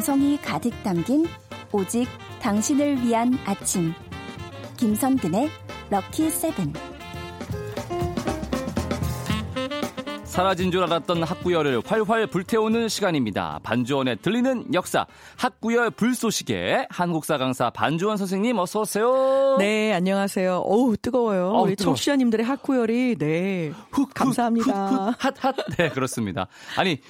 정성이 가득 담긴 오직 당신을 위한 아침. 김선근의 럭키 세븐. 사라진 줄 알았던 학구열을 활활 불태우는 시간입니다. 반주원의 들리는 역사 학구열 불쏘시개 한국사 강사 반주원 선생님 어서 오세요. 네, 안녕하세요. 어우, 뜨거워요. 어우, 우리 뜨거워. 청취자님들의 학구열이 네. 훅, 감사합니다. 훅, 훅, 핫, 핫. 네, 그렇습니다. 아니,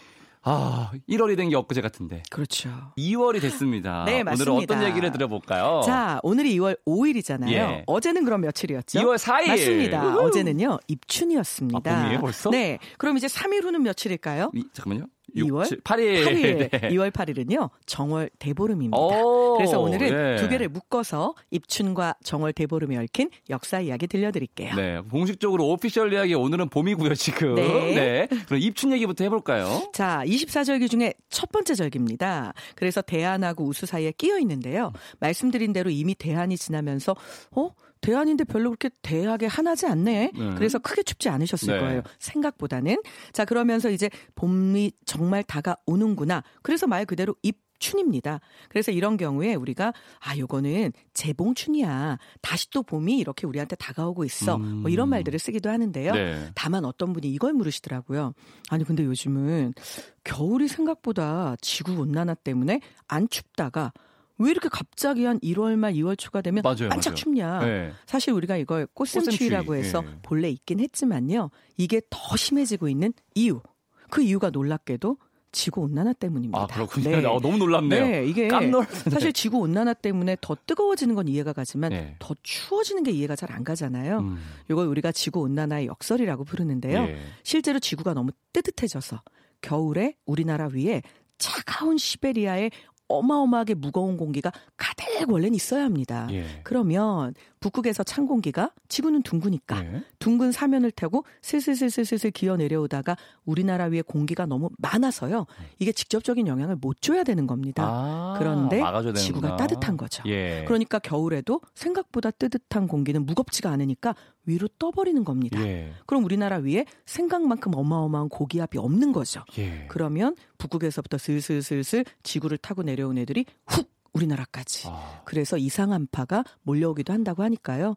아, 1월이 된 게 엊그제 같은데. 그렇죠. 2월이 됐습니다. 네, 오늘은 맞습니다. 어떤 얘기를 들어볼까요? 자, 오늘이 2월 5일이잖아요. 예. 어제는 그럼 며칠이었죠? 2월 4일. 맞습니다. 우후. 어제는요, 입춘이었습니다. 아, 봄이에요, 벌써? 네. 그럼 이제 3일 후는 며칠일까요? 이, 잠깐만요. 2월 7, 8일. 8일. 네. 2월 8일은요, 정월 대보름입니다. 오, 그래서 오늘은 예. 두 개를 묶어서 입춘과 정월 대보름이 얽힌 역사 이야기 들려드릴게요. 네, 공식적으로 오피셜 이야기 오늘은 봄이고요, 지금. 네. 그럼 입춘 얘기부터 해볼까요? 자, 24절기 중에 첫 번째 절기입니다. 그래서 대한하고 우수 사이에 끼어 있는데요. 말씀드린 대로 이미 대한이 지나면서 어? 대한인데 별로 그렇게 대하게 한하지 않네. 네. 그래서 크게 춥지 않으셨을 네. 거예요. 생각보다는. 자, 그러면서 이제 봄이 정말 다가오는구나. 그래서 말 그대로 입 춘입니다. 그래서 이런 경우에 우리가 아, 요거는 재봉춘이야. 다시 또 봄이 이렇게 우리한테 다가오고 있어. 음. 뭐 이런 말들을 쓰기도 하는데요. 네. 다만 어떤 분이 이걸 물으시더라고요. 아니 근데 요즘은 겨울이 생각보다 지구 온난화 때문에 안 춥다가 왜 이렇게 갑자기 한 1월 말 2월 초가 되면 맞아요, 반짝 맞아요. 춥냐. 네. 사실 우리가 이걸 꽃샘추위라고 꽃샘추위, 해서 예. 본래 있긴 했지만요. 이게 더 심해지고 있는 이유. 그 이유가 놀랍게도 지구 온난화 때문입니다. 아, 그렇군요. 네. 어, 너무 놀랍네요. 네, 이게. 사실 지구 온난화 때문에 더 뜨거워지는 건 이해가 가지만 네. 더 추워지는 게 이해가 잘 안 가잖아요. 음. 이걸 우리가 지구 온난화의 역설이라고 부르는데요. 예. 실제로 지구가 너무 뜨뜻해져서 겨울에 우리나라 위에 차가운 시베리아의 어마어마하게 무거운 공기가 가득 원래는 있어야 합니다. 예. 그러면 북극에서 찬 공기가 지구는 둥그니까 예. 둥근 사면을 타고 슬슬슬슬슬 기어 내려오다가 우리나라 위에 공기가 너무 많아서요. 이게 직접적인 영향을 못 줘야 되는 겁니다. 아, 그런데 지구가. 따뜻한 거죠. 예. 그러니까 겨울에도 생각보다 뜨뜻한 공기는 무겁지가 않으니까 위로 떠버리는 겁니다. 예. 그럼 우리나라 위에 생각만큼 어마어마한 고기압이 없는 거죠. 예. 그러면 북극에서부터 슬슬슬슬 지구를 타고 내려온 애들이 훅 우리나라까지. 아, 그래서 이상한파가 몰려오기도 한다고 하니까요.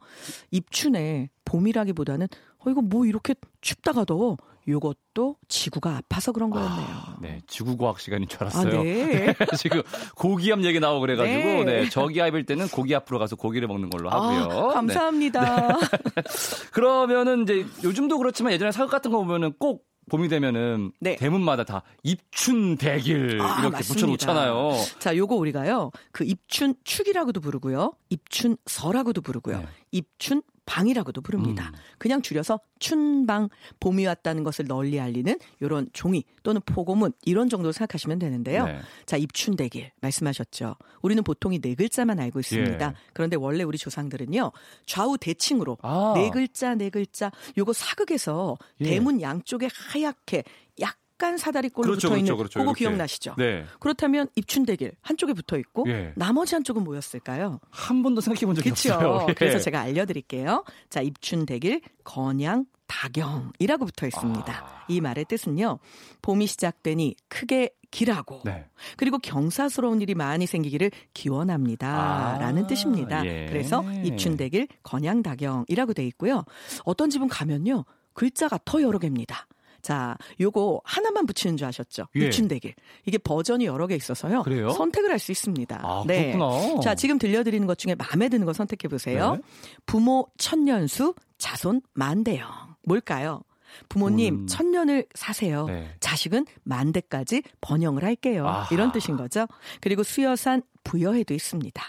입춘에 봄이라기보다는 어 이거 뭐 이렇게 춥다가 더워. 요것도 지구가 아파서 그런 거였네요. 네, 지구과학 시간인 줄 아, 알았어요. 네. 지금 고기압 얘기 나오고 그래가지고 네. 네. 저기압일 때는 고기 앞으로 가서 고기를 먹는 걸로 하고요. 아, 네. 감사합니다. 그러면은 이제 요즘도 그렇지만 예전에 사극 같은 거 보면은 꼭 봄이 되면은 네. 대문마다 다 입춘 대길 아, 이렇게 맞습니다. 붙여놓잖아요. 자, 요거 우리가요. 그 입춘 축이라고도 부르고요. 입춘 서라고도 부르고요. 네. 입춘 방이라고도 부릅니다. 음. 그냥 줄여서 춘방, 봄이 왔다는 것을 널리 알리는 요런 종이 또는 포고문 이런 정도로 생각하시면 되는데요. 네. 자, 입춘대길 말씀하셨죠. 우리는 보통 이 네 글자만 알고 있습니다. 예. 그런데 원래 우리 조상들은요. 좌우 대칭으로 아. 네 글자 네 글자 요거 사극에서 예. 대문 양쪽에 하얗게 약 간 사다리꼴로 그렇죠, 붙어 있는 그렇죠, 그렇죠. 그거 이렇게. 기억나시죠? 네. 그렇다면 입춘대길 한쪽에 붙어 있고 예. 나머지 한쪽은 뭐였을까요? 한 번도 생각해 본 적이 그렇죠. 없어요. 예. 그래서 제가 알려 드릴게요. 자, 입춘대길 건양 다경이라고 붙어 있습니다. 아. 이 말의 뜻은요. 봄이 시작되니 크게 길하고 네. 그리고 경사스러운 일이 많이 생기기를 기원합니다. 아, 라는 뜻입니다. 예. 그래서 입춘대길 건양다경이라고 돼 있고요. 어떤 집은 가면요. 글자가 더 여러 개입니다. 자, 요거 하나만 붙이는 줄 아셨죠? 예. 입춘대길. 이게 버전이 여러 개 있어서요. 그래요? 선택을 할 수 있습니다. 아, 네. 그렇구나. 자, 지금 들려드리는 것 중에 마음에 드는 거 선택해 보세요. 네. 부모 천년수, 자손 만대영. 뭘까요? 부모님 음. 천년을 사세요. 네. 자식은 만대까지 번영을 할게요. 아하. 이런 뜻인 거죠. 그리고 수여산 부여해도 있습니다.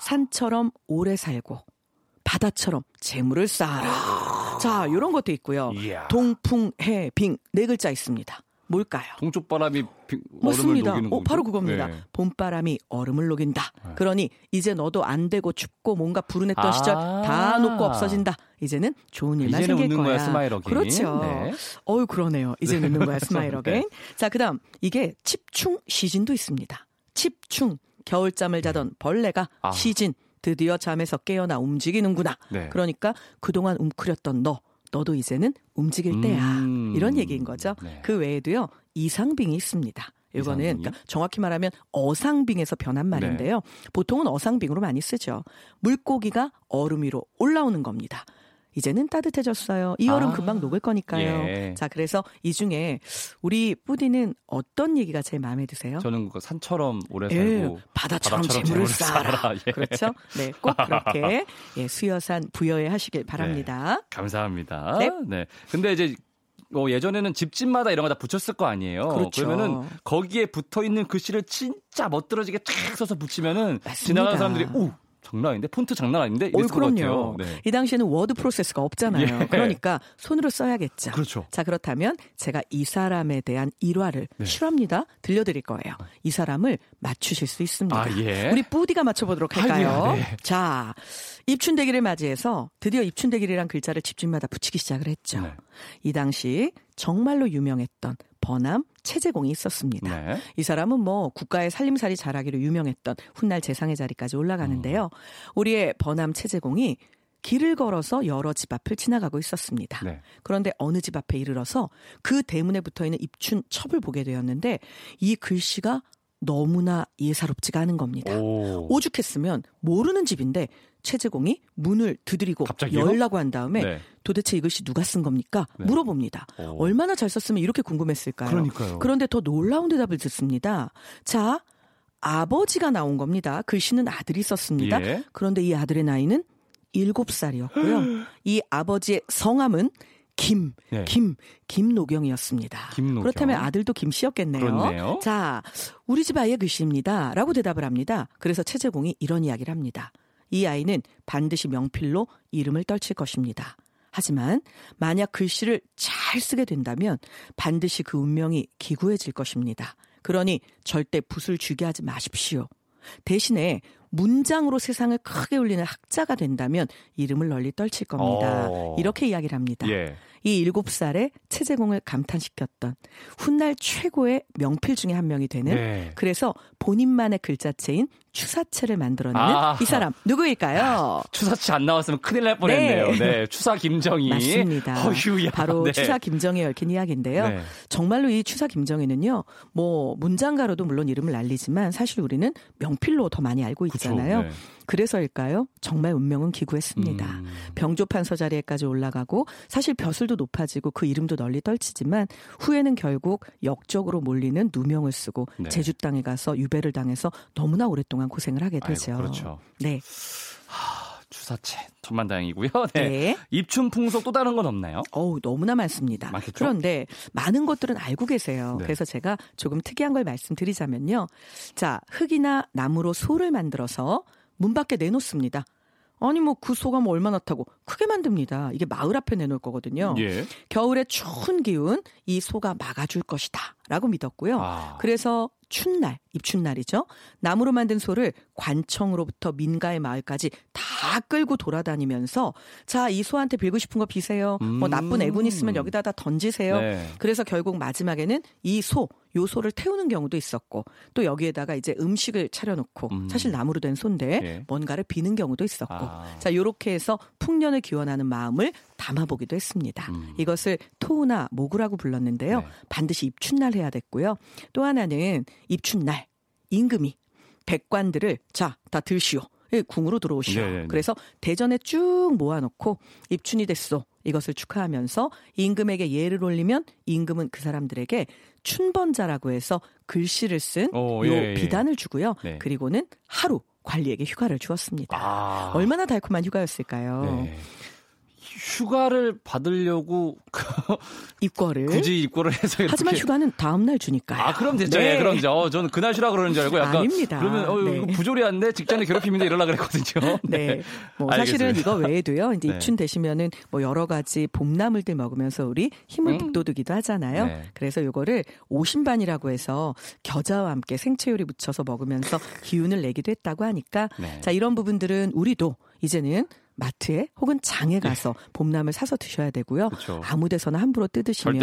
산처럼 오래 살고 바다처럼 재물을 쌓아라. 자, 이런 것도 있고요. 이야. 동풍해빙 네 글자 있습니다. 뭘까요? 동쪽 바람이 비- 얼음을 맞습니다. 녹이는 어? 바로 그겁니다. 네. 봄바람이 얼음을 녹인다. 네. 그러니 이제 너도 안 되고 춥고 뭔가 불운했던 아. 시절 다 녹고 없어진다. 이제는 좋은 일만 이제는 생길 거야. 거야, smile. 그렇죠. 네. 어유 그러네요. 이제 웃는 거야 smile 네. again. 자, 그다음 이게 칩충 시진도 있습니다. 칩충 겨울잠을 자던 벌레가 아. 시진 드디어 잠에서 깨어나 움직이는구나. 네. 그러니까 그동안 웅크렸던 너 너도 이제는 움직일 때야. 음. 이런 얘기인 거죠. 네. 그 외에도요. 이상빙이 있습니다. 이거는 이상빙이? 그러니까 정확히 말하면 어상빙에서 변한 말인데요. 보통은 어상빙으로 많이 쓰죠. 물고기가 얼음 위로 올라오는 겁니다. 이제는 따뜻해졌어요. 이 얼음 아, 금방 녹을 거니까요. 예. 자, 그래서 이 중에 우리 뿌디는 어떤 얘기가 제일 마음에 드세요? 저는 그 산처럼 오래 예, 살고 바다처럼, 바다처럼 재물을 쌓아라. 쌓아라. 예. 그렇죠? 네, 꼭 그렇게 예, 수여산 부여에 하시길 바랍니다. 감사합니다. 네. 네. 근데 이제 뭐 예전에는 집집마다 이런 거 다 붙였을 거 아니에요. 그렇죠. 러면은 거기에 붙어 있는 글씨를 진짜 멋들어지게 쫙 써서 붙이면은 맞습니다. 지나가는 사람들이 오 장난 아닌데 폰트 장난 아닌데 어, 이랬을 것 그럼요. 네. 이 당시에는 워드 프로세스가 없잖아요. 예. 그러니까 손으로 써야겠죠. 그렇죠. 자, 그렇다면 제가 이 사람에 대한 일화를 네. 실화입니다. 들려드릴 거예요. 이 사람을 맞추실 수 있습니다. 아, 예. 우리 뿌디가 맞춰보도록 할까요? 아이고야, 네. 자, 입춘대길을 맞이해서 드디어 입춘대길이라는 글자를 집집마다 붙이기 시작을 했죠. 네. 이 당시 정말로 유명했던 번암 채제공이 있었습니다. 네. 이 사람은 뭐 국가의 살림살이 잘하기로 유명했던 훗날 재상의 자리까지 올라가는데요. 음. 우리의 번암 채제공이 길을 걸어서 여러 집 앞을 지나가고 있었습니다. 네. 그런데 어느 집 앞에 이르러서 그 대문에 붙어 있는 입춘 첩을 보게 되었는데 이 글씨가 너무나 예사롭지가 않은 겁니다. 오. 오죽했으면 모르는 집인데 최재공이 문을 두드리고 갑자기요? 열라고 한 다음에 네. 도대체 이 글씨 누가 쓴 겁니까? 네. 물어봅니다. 오. 얼마나 잘 썼으면 이렇게 궁금했을까요? 그러니까요. 그런데 더 놀라운 대답을 듣습니다. 자, 아버지가 나온 겁니다. 글씨는 아들이 썼습니다. 예. 그런데 이 아들의 나이는 7살이었고요. 이 아버지의 성함은 김, 네. 김, 김노경이었습니다. 김노경. 그렇다면 아들도 김 씨였겠네요. 그렇네요. 자, 우리 집 아이의 글씨입니다. 라고 대답을 합니다. 그래서 최재공이 이런 이야기를 합니다. 이 아이는 반드시 명필로 이름을 떨칠 것입니다. 하지만 만약 글씨를 잘 쓰게 된다면 반드시 그 운명이 기구해질 것입니다. 그러니 절대 붓을 쥐게 하지 마십시오. 대신에 문장으로 세상을 크게 울리는 학자가 된다면 이름을 널리 떨칠 겁니다. 어. 이렇게 이야기를 합니다. 예. 이 일곱 살에 최재공을 감탄시켰던 훗날 최고의 명필 중에 한 명이 되는 네. 그래서 본인만의 글자체인 추사체를 만들어내는 아. 이 사람 누구일까요? 추사치 안 나왔으면 큰일 날 뻔했네요. 네. 네. 추사 김정희. 맞습니다. 어휴야. 바로 네. 추사 김정희에 얽힌 이야기인데요. 네. 정말로 이 추사 김정희는요, 뭐 문장가로도 물론 이름을 날리지만 사실 우리는 명필로 더 많이 알고 그쵸, 있잖아요. 네. 그래서일까요? 정말 운명은 기구했습니다. 음. 병조판서 자리에까지 올라가고 사실 벼슬도 높아지고 그 이름도 널리 떨치지만 후에는 결국 역적으로 몰리는 누명을 쓰고 네. 제주 땅에 가서 유배를 당해서 너무나 오랫동안 고생을 하게 되죠. 아이고, 그렇죠. 네. 추사체 천만 다행이고요. 네. 네. 입춘 풍속 또 다른 건 없나요? 어우, 너무나 많습니다. 많겠죠? 그런데 많은 것들은 알고 계세요. 네. 그래서 제가 조금 특이한 걸 말씀드리자면요. 자, 흙이나 나무로 소를 만들어서 문 밖에 내놓습니다. 아니 뭐 그 소가 뭐 얼마나 타고 크게 만듭니다. 이게 마을 앞에 내놓을 거거든요. 예. 겨울의 추운 기운 이 소가 막아줄 것이다 라고 믿었고요. 아. 그래서 춘날, 입춘날이죠. 나무로 만든 소를 관청으로부터 민가의 마을까지 다 끌고 돌아다니면서 자, 이 소한테 빌고 싶은 거 비세요. 뭐 음. 나쁜 애군 있으면 여기다 다 던지세요. 네. 그래서 결국 마지막에는 이 소, 요 소를 태우는 경우도 있었고 또 여기에다가 이제 음식을 차려놓고 음. 사실 나무로 된 소인데 예. 뭔가를 비는 경우도 있었고 아. 자, 요렇게 해서 풍년을 기원하는 마음을 담아보기도 했습니다. 음. 이것을 토우나 모구라고 불렀는데요. 네. 반드시 입춘날 해야 됐고요. 또 하나는 입춘날 임금이 백관들을 자, 다 들시오. 예, 궁으로 들어오시오. 네, 네, 네. 그래서 대전에 쭉 모아놓고 입춘이 됐소. 이것을 축하하면서 임금에게 예를 올리면 임금은 그 사람들에게 춘번자라고 해서 글씨를 쓴 오, 요 예, 예. 비단을 주고요. 네. 그리고는 하루 관리에게 휴가를 주었습니다. 아. 얼마나 달콤한 휴가였을까요? 네. 휴가를 받으려고 입거를. 굳이 입고를 해서 이렇게 하지만 휴가는 다음 날 주니까요. 아, 그럼 됐죠. 네. 예, 그럼 죠 어, 저는 그날 쉬라 그러는 줄 알고 약간 아닙니다. 그러면 어, 네. 부조리한데 직장내 괴롭힘인데 이러려 그랬거든요. 네. 뭐 사실은. 이거 외에도요. 이제 네. 입춘 되시면은 뭐 여러 가지 봄나물들 먹으면서 우리 힘을 음. 북돋우기도 하잖아요. 네. 그래서 요거를 오신반이라고 해서 겨자와 함께 생채 요리 묻혀서 먹으면서 기운을 내기도 했다고 하니까 네. 자, 이런 부분들은 우리도 이제는 마트에 혹은 장에 가서 봄나물 사서 드셔야 되고요. 네. 그렇죠. 아무 데서나 함부로 뜯으시면.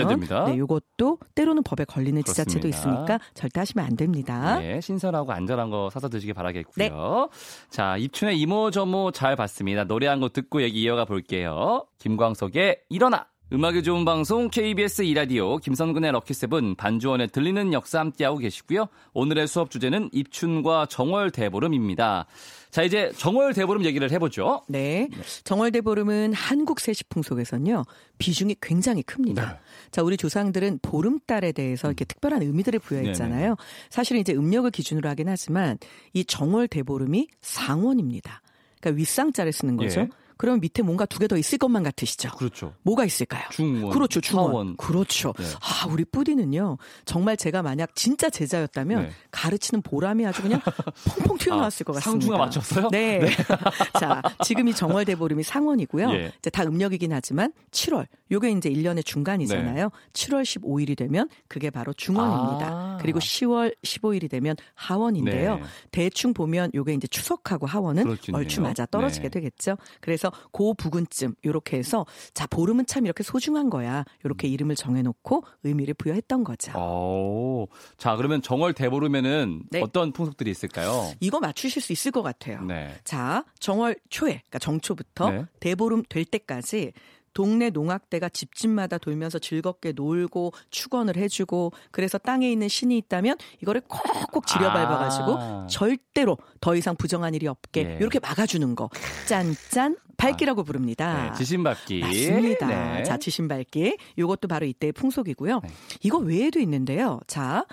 네, 요것도 때로는 법에 걸리는 지자체도 그렇습니다. 있으니까 절대 하시면 안 됩니다. 네, 신선하고 안전한 거 사서 드시기 바라겠고요. 자, 입춘의 이모저모 잘 봤습니다. 노래 한 곡 듣고 얘기 이어가 볼게요. 김광석의 일어나. 음악이 좋은 방송 KBS 이라디오 김선근의 럭키세븐 반주원의 들리는 역사 함께하고 계시고요. 오늘의 수업 주제는 입춘과 정월 대보름입니다. 자 이제 정월 대보름 얘기를 해보죠. 네. 정월 대보름은 한국 세시풍 속에서는요 비중이 굉장히 큽니다. 네. 자 우리 조상들은 보름달에 대해서 이렇게 특별한 의미들을 부여했잖아요. 사실은 이제 음력을 기준으로 하긴 하지만 이 정월 대보름이 상원입니다. 그러니까 윗상자를 쓰는 거죠. 예. 그럼 밑에 뭔가 두 개 더 있을 것만 같으시죠? 그렇죠. 뭐가 있을까요? 중원, 그렇죠, 중원. 하원. 그렇죠. 네. 아, 우리 뿌디는요, 정말 제가 만약 진짜 제자였다면 네. 가르치는 보람이 아주 그냥 펑펑 튀어나왔을 것 같습니다. 상중하 맞췄어요? 네. 자, 지금 이 정월 대보름이 상원이고요. 예. 이제 다 음력이긴 하지만 7월, 요게 이제 1년의 중간이잖아요. 7월 15일이 되면 그게 바로 중원입니다. 네. 아. 그리고 10월 15일이 되면 하원인데요. 네. 대충 보면 요게 이제 추석하고 하원은 그렇겠네요. 얼추 맞아 떨어지게 네. 되겠죠. 그래서 고 부근쯤 요렇게 해서 자 보름은 참 이렇게 소중한 거야. 요렇게 이름을 정해놓고 의미를 부여했던 거죠. 오, 자 그러면 정월 대보름에는 네. 어떤 풍속들이 있을까요? 이거 맞추실 수 있을 것 같아요. 네. 자, 정월 초에, 그러니까 정초부터 네. 대보름 될 때까지 동네 농악대가 집집마다 돌면서 즐겁게 놀고 축원을 해주고 그래서 땅에 있는 신이 있다면 이거를 콕콕 지려 밟아가지고 아. 절대로 더 이상 부정한 일이 없게 예. 이렇게 막아주는 거 짠짠 밝기라고 부릅니다. 네, 지신받기. 맞습니다. 네. 자, 지신밟기. 요것도 바로 이때의 풍속이고요. 네. 이거 외에도 있는데요. 자,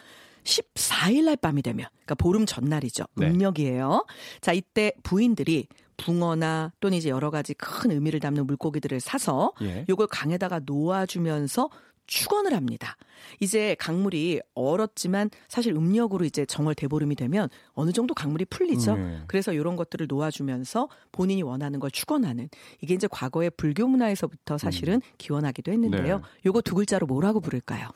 14일 날 밤이 되면, 그러니까 보름 전날이죠. 네. 음력이에요. 자, 이때 부인들이 붕어나 또는 이제 여러 가지 큰 의미를 담는 물고기들을 사서 예. 요걸 강에다가 놓아주면서 축원을 합니다. 이제 강물이 얼었지만 사실 음력으로 이제 정월 대보름이 되면 어느 정도 강물이 풀리죠. 네. 그래서 이런 것들을 놓아주면서 본인이 원하는 걸 축원하는 이게 이제 과거의 불교 문화에서부터 사실은 기원하기도 했는데요. 네. 요거 두 글자로 뭐라고 부를까요?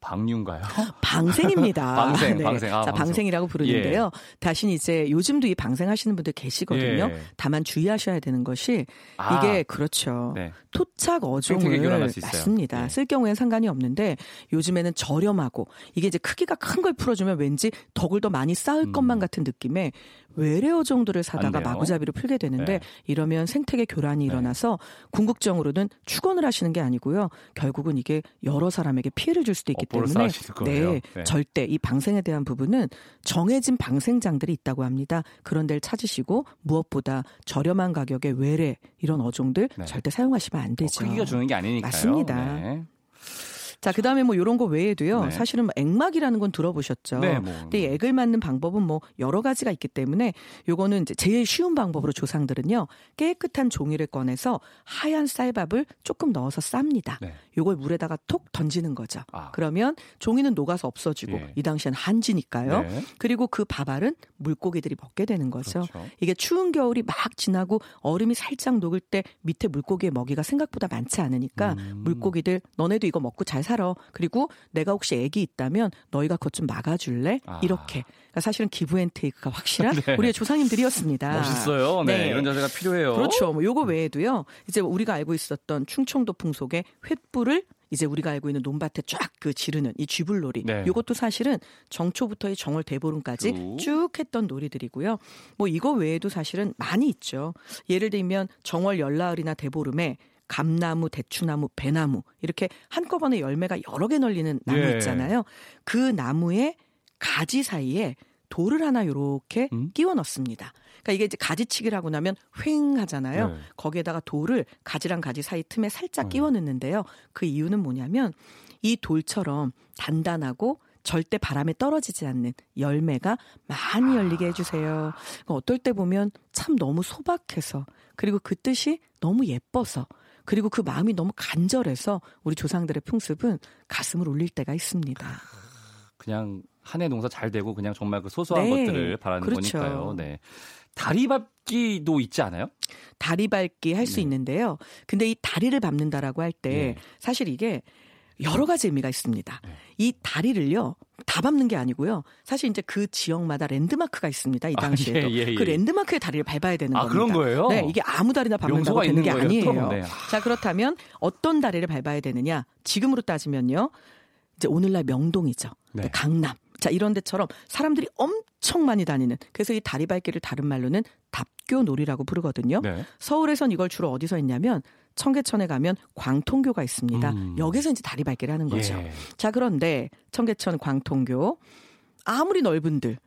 방류인가요? 방생입니다. 방생, 방생. 아, 자, 방생. 방생 이라고 부르는데요. 다신 이제 요즘도 이 방생 하시는 분들 계시거든요. 예. 다만 주의하셔야 되는 것이 아. 이게 그렇죠. 네. 토착 어종을. 맞습니다. 예. 쓸 경우에는 상관이 없는데 요즘에는 저렴하고 이게 이제 크기가 큰 걸 풀어주면 왠지 덕을 더 많이 쌓을 음. 것만 같은 느낌에 외래 어종들을 사다가. 마구잡이로 풀게 되는데 네. 이러면 생태계 교란이 일어나서 궁극적으로는 축원을 하시는 게 아니고요. 결국은 이게 여러 사람에게 피해를 줄 수도 있기 업보를 때문에. 네, 네. 절대 이 방생에 대한 부분은 정해진 방생장들이 있다고 합니다. 그런 데를 찾으시고 무엇보다 저렴한 가격에 외래 이런 어종들 네. 절대 사용하시면 안 어, 되죠. 크기가 주는 게 아니니까요. 맞습니다. 네. 자, 그 다음에 뭐 이런 거 외에도요. 네. 사실은 뭐 액막이라는 건 들어보셨죠. 네, 뭐. 근데 이 액을 맞는 방법은 뭐 여러 가지가 있기 때문에 요거는 이제 제일 쉬운 방법으로 조상들은요. 깨끗한 종이를 꺼내서 하얀 쌀밥을 조금 넣어서 쌉니다. 네. 요걸 물에다가 톡 던지는 거죠. 아. 그러면 종이는 녹아서 없어지고 예. 이 당시엔 한지니까요. 네. 그리고 그 밥알은 물고기들이 먹게 되는 거죠. 그렇죠. 이게 추운 겨울이 막 지나고 얼음이 살짝 녹을 때 밑에 물고기의 먹이가 생각보다 많지 않으니까 음. 물고기들 너네도 이거 먹고 잘 살아. 그리고 내가 혹시 애기 있다면 너희가 그것 좀 막아줄래? 아. 이렇게. 그러니까 사실은 기브앤테이크가 확실한 네. 우리의 조상님들이었습니다. 멋있어요. 네. 네. 이런 자세가 필요해요. 그렇죠. 뭐 요거 외에도요. 이제 우리가 알고 있었던 충청도 풍속의 횃불을 이제 우리가 알고 있는 논밭에 쫙 그 지르는 이 쥐불놀이. 네. 요것도 사실은 정초부터 이 정월 대보름까지 쭉. 쭉 했던 놀이들이고요. 뭐 이거 외에도 사실은 많이 있죠. 예를 들면 정월 열나을이나 대보름에 감나무, 대추나무, 배나무 이렇게 한꺼번에 열매가 여러 개 널리는 나무 예. 있잖아요. 그 나무의 가지 사이에 돌을 하나 요렇게 음? 끼워 넣습니다. 그러니까 이게 이제 가지치기라고 나면 휑 하잖아요. 네. 거기에다가 돌을 가지랑 가지 사이 틈에 살짝 음. 끼워 넣는데요. 그 이유는 뭐냐면 이 돌처럼 단단하고 절대 바람에 떨어지지 않는 열매가 많이 열리게 해주세요. 어떨 때 보면 참 너무 소박해서 그리고 그 뜻이 너무 예뻐서 그리고 그 마음이 너무 간절해서 우리 조상들의 풍습은 가슴을 울릴 때가 있습니다. 그냥 한 해 농사 잘 되고 그냥 정말 그 소소한 네. 것들을 바라는 그렇죠. 거니까요. 네. 다리 밟기도 있지 않아요? 다리 밟기 할수 네. 있는데요. 근데 이 다리를 밟는다라고 할때 예. 사실 이게 여러 가지 의미가 있습니다. 네. 이 다리를요. 다 밟는 게 아니고요. 사실 이제 그 지역마다 랜드마크가 있습니다. 이 아, 당시에도. 예, 예, 예. 그 랜드마크의 다리를 밟아야 되는 아, 겁니다. 그런 거예요? 네, 이게 아무 다리나 밟는다고 되는 게 거예요, 아니에요. 또? 네. 자, 그렇다면 어떤 다리를 밟아야 되느냐? 지금으로 따지면요. 이제 오늘날 명동이죠. 네. 강남. 자, 이런 데처럼 사람들이 엄청 많이 다니는. 그래서 이 다리 밟기를 다른 말로는 답교 놀이라고 부르거든요. 네. 서울에선 이걸 주로 어디서 했냐면 청계천에 가면 광통교가 있습니다. 음. 여기서 이제 다리 밟기를 하는 거죠. 예. 자, 그런데 청계천 광통교 아무리 넓은들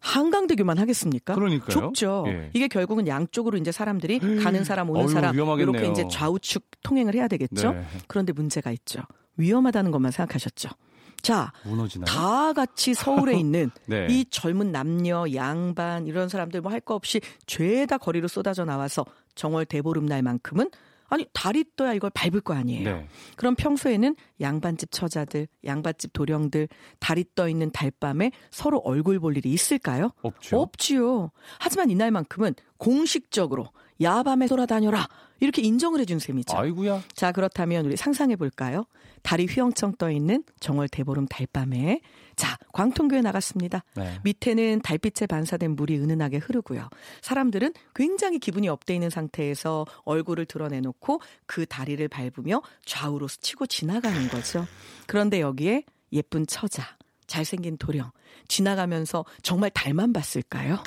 한강대교만 하겠습니까? 그러니까요. 좁죠. 예. 이게 결국은 양쪽으로 이제 사람들이 가는 사람 오는 사람 위험하겠네요. 이렇게 이제 좌우측 통행을 해야 되겠죠. 네. 그런데 문제가 있죠. 위험하다는 것만 생각하셨죠. 자, 무너지나요? 다 같이 서울에 있는 네. 이 젊은 남녀, 양반 이런 사람들 뭐 할 거 없이 죄다 거리로 쏟아져 나와서 정월 대보름날만큼은 아니 다리 떠야 이걸 밟을 거 아니에요. 네. 그럼 평소에는 양반집 처자들, 양반집 도령들 다리 떠 있는 달밤에 서로 얼굴 볼 일이 있을까요? 없죠. 없지요. 하지만 이날만큼은 공식적으로 야밤에 돌아다녀라 이렇게 인정을 해준 셈이죠. 아이구야. 자 그렇다면 우리 상상해 볼까요? 달이 휘영청 떠 있는 정월 대보름 달밤에 자 광통교에 나갔습니다. 네. 밑에는 달빛에 반사된 물이 은은하게 흐르고요. 사람들은 굉장히 기분이 up돼 있는 상태에서 얼굴을 드러내놓고 그 다리를 밟으며 좌우로 스치고 지나가는 거죠. 그런데 여기에 예쁜 처자, 잘생긴 도령 지나가면서 정말 달만 봤을까요?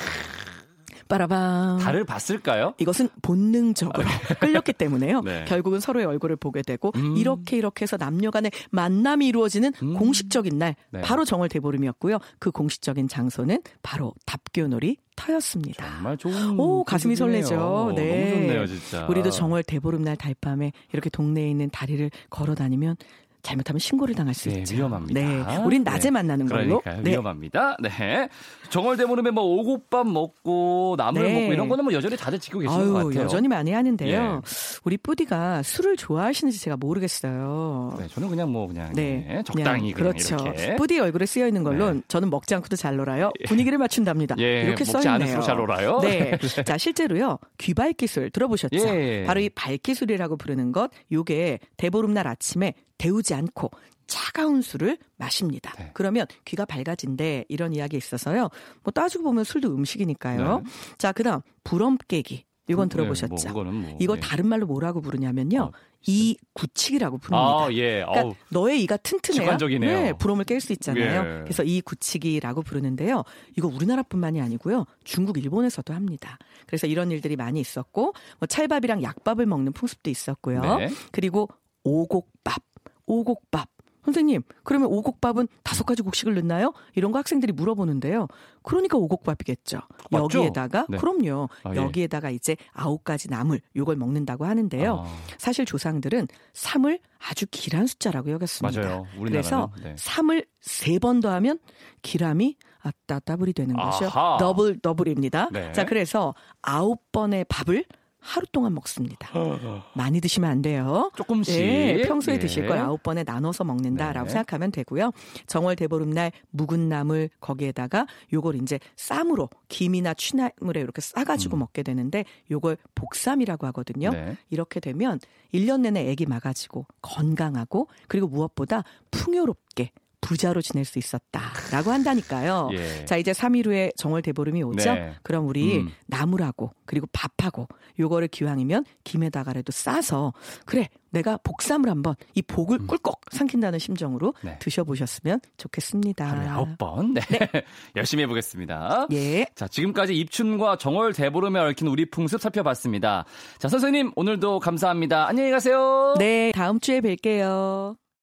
빠라밤. 달을 봤을까요? 이것은 본능적으로 끌렸기 때문에요. 네. 결국은 서로의 얼굴을 보게 되고 음. 이렇게 이렇게 해서 남녀 간의 만남이 이루어지는 음. 공식적인 날 네. 바로 정월 대보름이었고요. 그 공식적인 장소는 바로 답교놀이 터였습니다. 정말 좋은. 오, 가슴이. 설레죠. 네. 너무 좋네요, 진짜. 우리도 정월 대보름날 달밤에 이렇게 동네에 있는 다리를 걸어 다니면 잘못하면 신고를 당할 수 네, 있죠. 위험합니다. 네, 우린 낮에 네. 만나는 걸로. 그러니까요. 네. 위험합니다. 네. 정월 대보름에 뭐 오곡밥 먹고 나물 네. 먹고 이런 거는 뭐 여전히 다들 지키고 계시는 아유, 것 같아요. 여전히 많이 하는데요. 예. 우리 뿌디가 술을 좋아하시는지 제가 모르겠어요. 네, 저는 그냥 뭐 그냥 네, 네, 적당히 그냥, 그렇죠. 이렇게. 뿌디 얼굴에 쓰여 있는 걸로 네. 저는 먹지 않고도 잘 놀아요. 분위기를 맞춘답니다. 예, 이렇게 써 먹지 있네요. 않을수록 잘 놀아요. 네. 자, 실제로요. 귀발 기술 들어보셨죠? 예. 바로 이 발기술이라고 부르는 것. 요게 대보름날 아침에 데우지 않고 차가운 술을 마십니다. 네. 그러면 귀가 밝아진대 이런 이야기 있어서요. 뭐 따지고 보면 술도 음식이니까요. 네. 자, 그다음 부럼 깨기. 이건 들어보셨죠? 네, 뭐, 그거는 뭐, 이걸 네. 다른 말로 뭐라고 부르냐면요. 어, 이 굳히기라고 부릅니다. 아, 예. 그러니까 아우. 너의 이가 튼튼해야 직관적이네요. 네, 부럼을 깰 수 있잖아요. 예. 그래서 이 굳히기라고 부르는데요. 이거 우리나라뿐만이 아니고요. 중국, 일본에서도 합니다. 그래서 이런 일들이 많이 있었고 뭐 찰밥이랑 약밥을 먹는 풍습도 있었고요. 네. 그리고 오곡밥, 오곡밥. 선생님, 그러면 오곡밥은 다섯 가지 곡식을 넣나요? 이런 거 학생들이 물어보는데요. 그러니까 오곡밥이겠죠. 맞죠? 여기에다가 네. 그럼요. 아, 예. 여기에다가 이제 아홉 가지 나물 요걸 먹는다고 하는데요. 아, 사실 조상들은 3을 아주 길한 숫자라고 여겼습니다. 맞아요. 그래서 네. 3을 세 번 더하면 길함이 아 따따블이 되는 것이요. 더블 더블입니다. 네. 자, 그래서 아홉 번의 밥을 하루 동안 먹습니다. 많이 드시면 안 돼요. 조금씩. 예, 평소에 예. 드실 걸 아홉 번에 나눠서 먹는다라고 네. 생각하면 되고요. 정월 대보름날 묵은 나물 거기에다가 요걸 이제 쌈으로 김이나 취나물에 이렇게 싸가지고 먹게 되는데 요걸 복삼이라고 하거든요. 음. 네. 이렇게 되면 1년 내내 애기 막아지고 건강하고 그리고 무엇보다 풍요롭게 부자로 지낼 수 있었다라고 한다니까요. 예. 자, 이제 3일 후에 정월 대보름이 오죠. 네. 그럼 우리 음. 나물하고 그리고 밥하고 요거를 기왕이면 김에다가라도 싸서 그래 내가 복삼을 한번 이 복을 꿀꺽 삼킨다는 심정으로 음. 네. 드셔보셨으면 좋겠습니다. 하루에 아홉 번. 네. 열심히 해보겠습니다. 예. 자, 지금까지 입춘과 정월 대보름에 얽힌 우리 풍습 살펴봤습니다. 자, 선생님, 오늘도 감사합니다. 안녕히 가세요. 네, 다음 주에 뵐게요.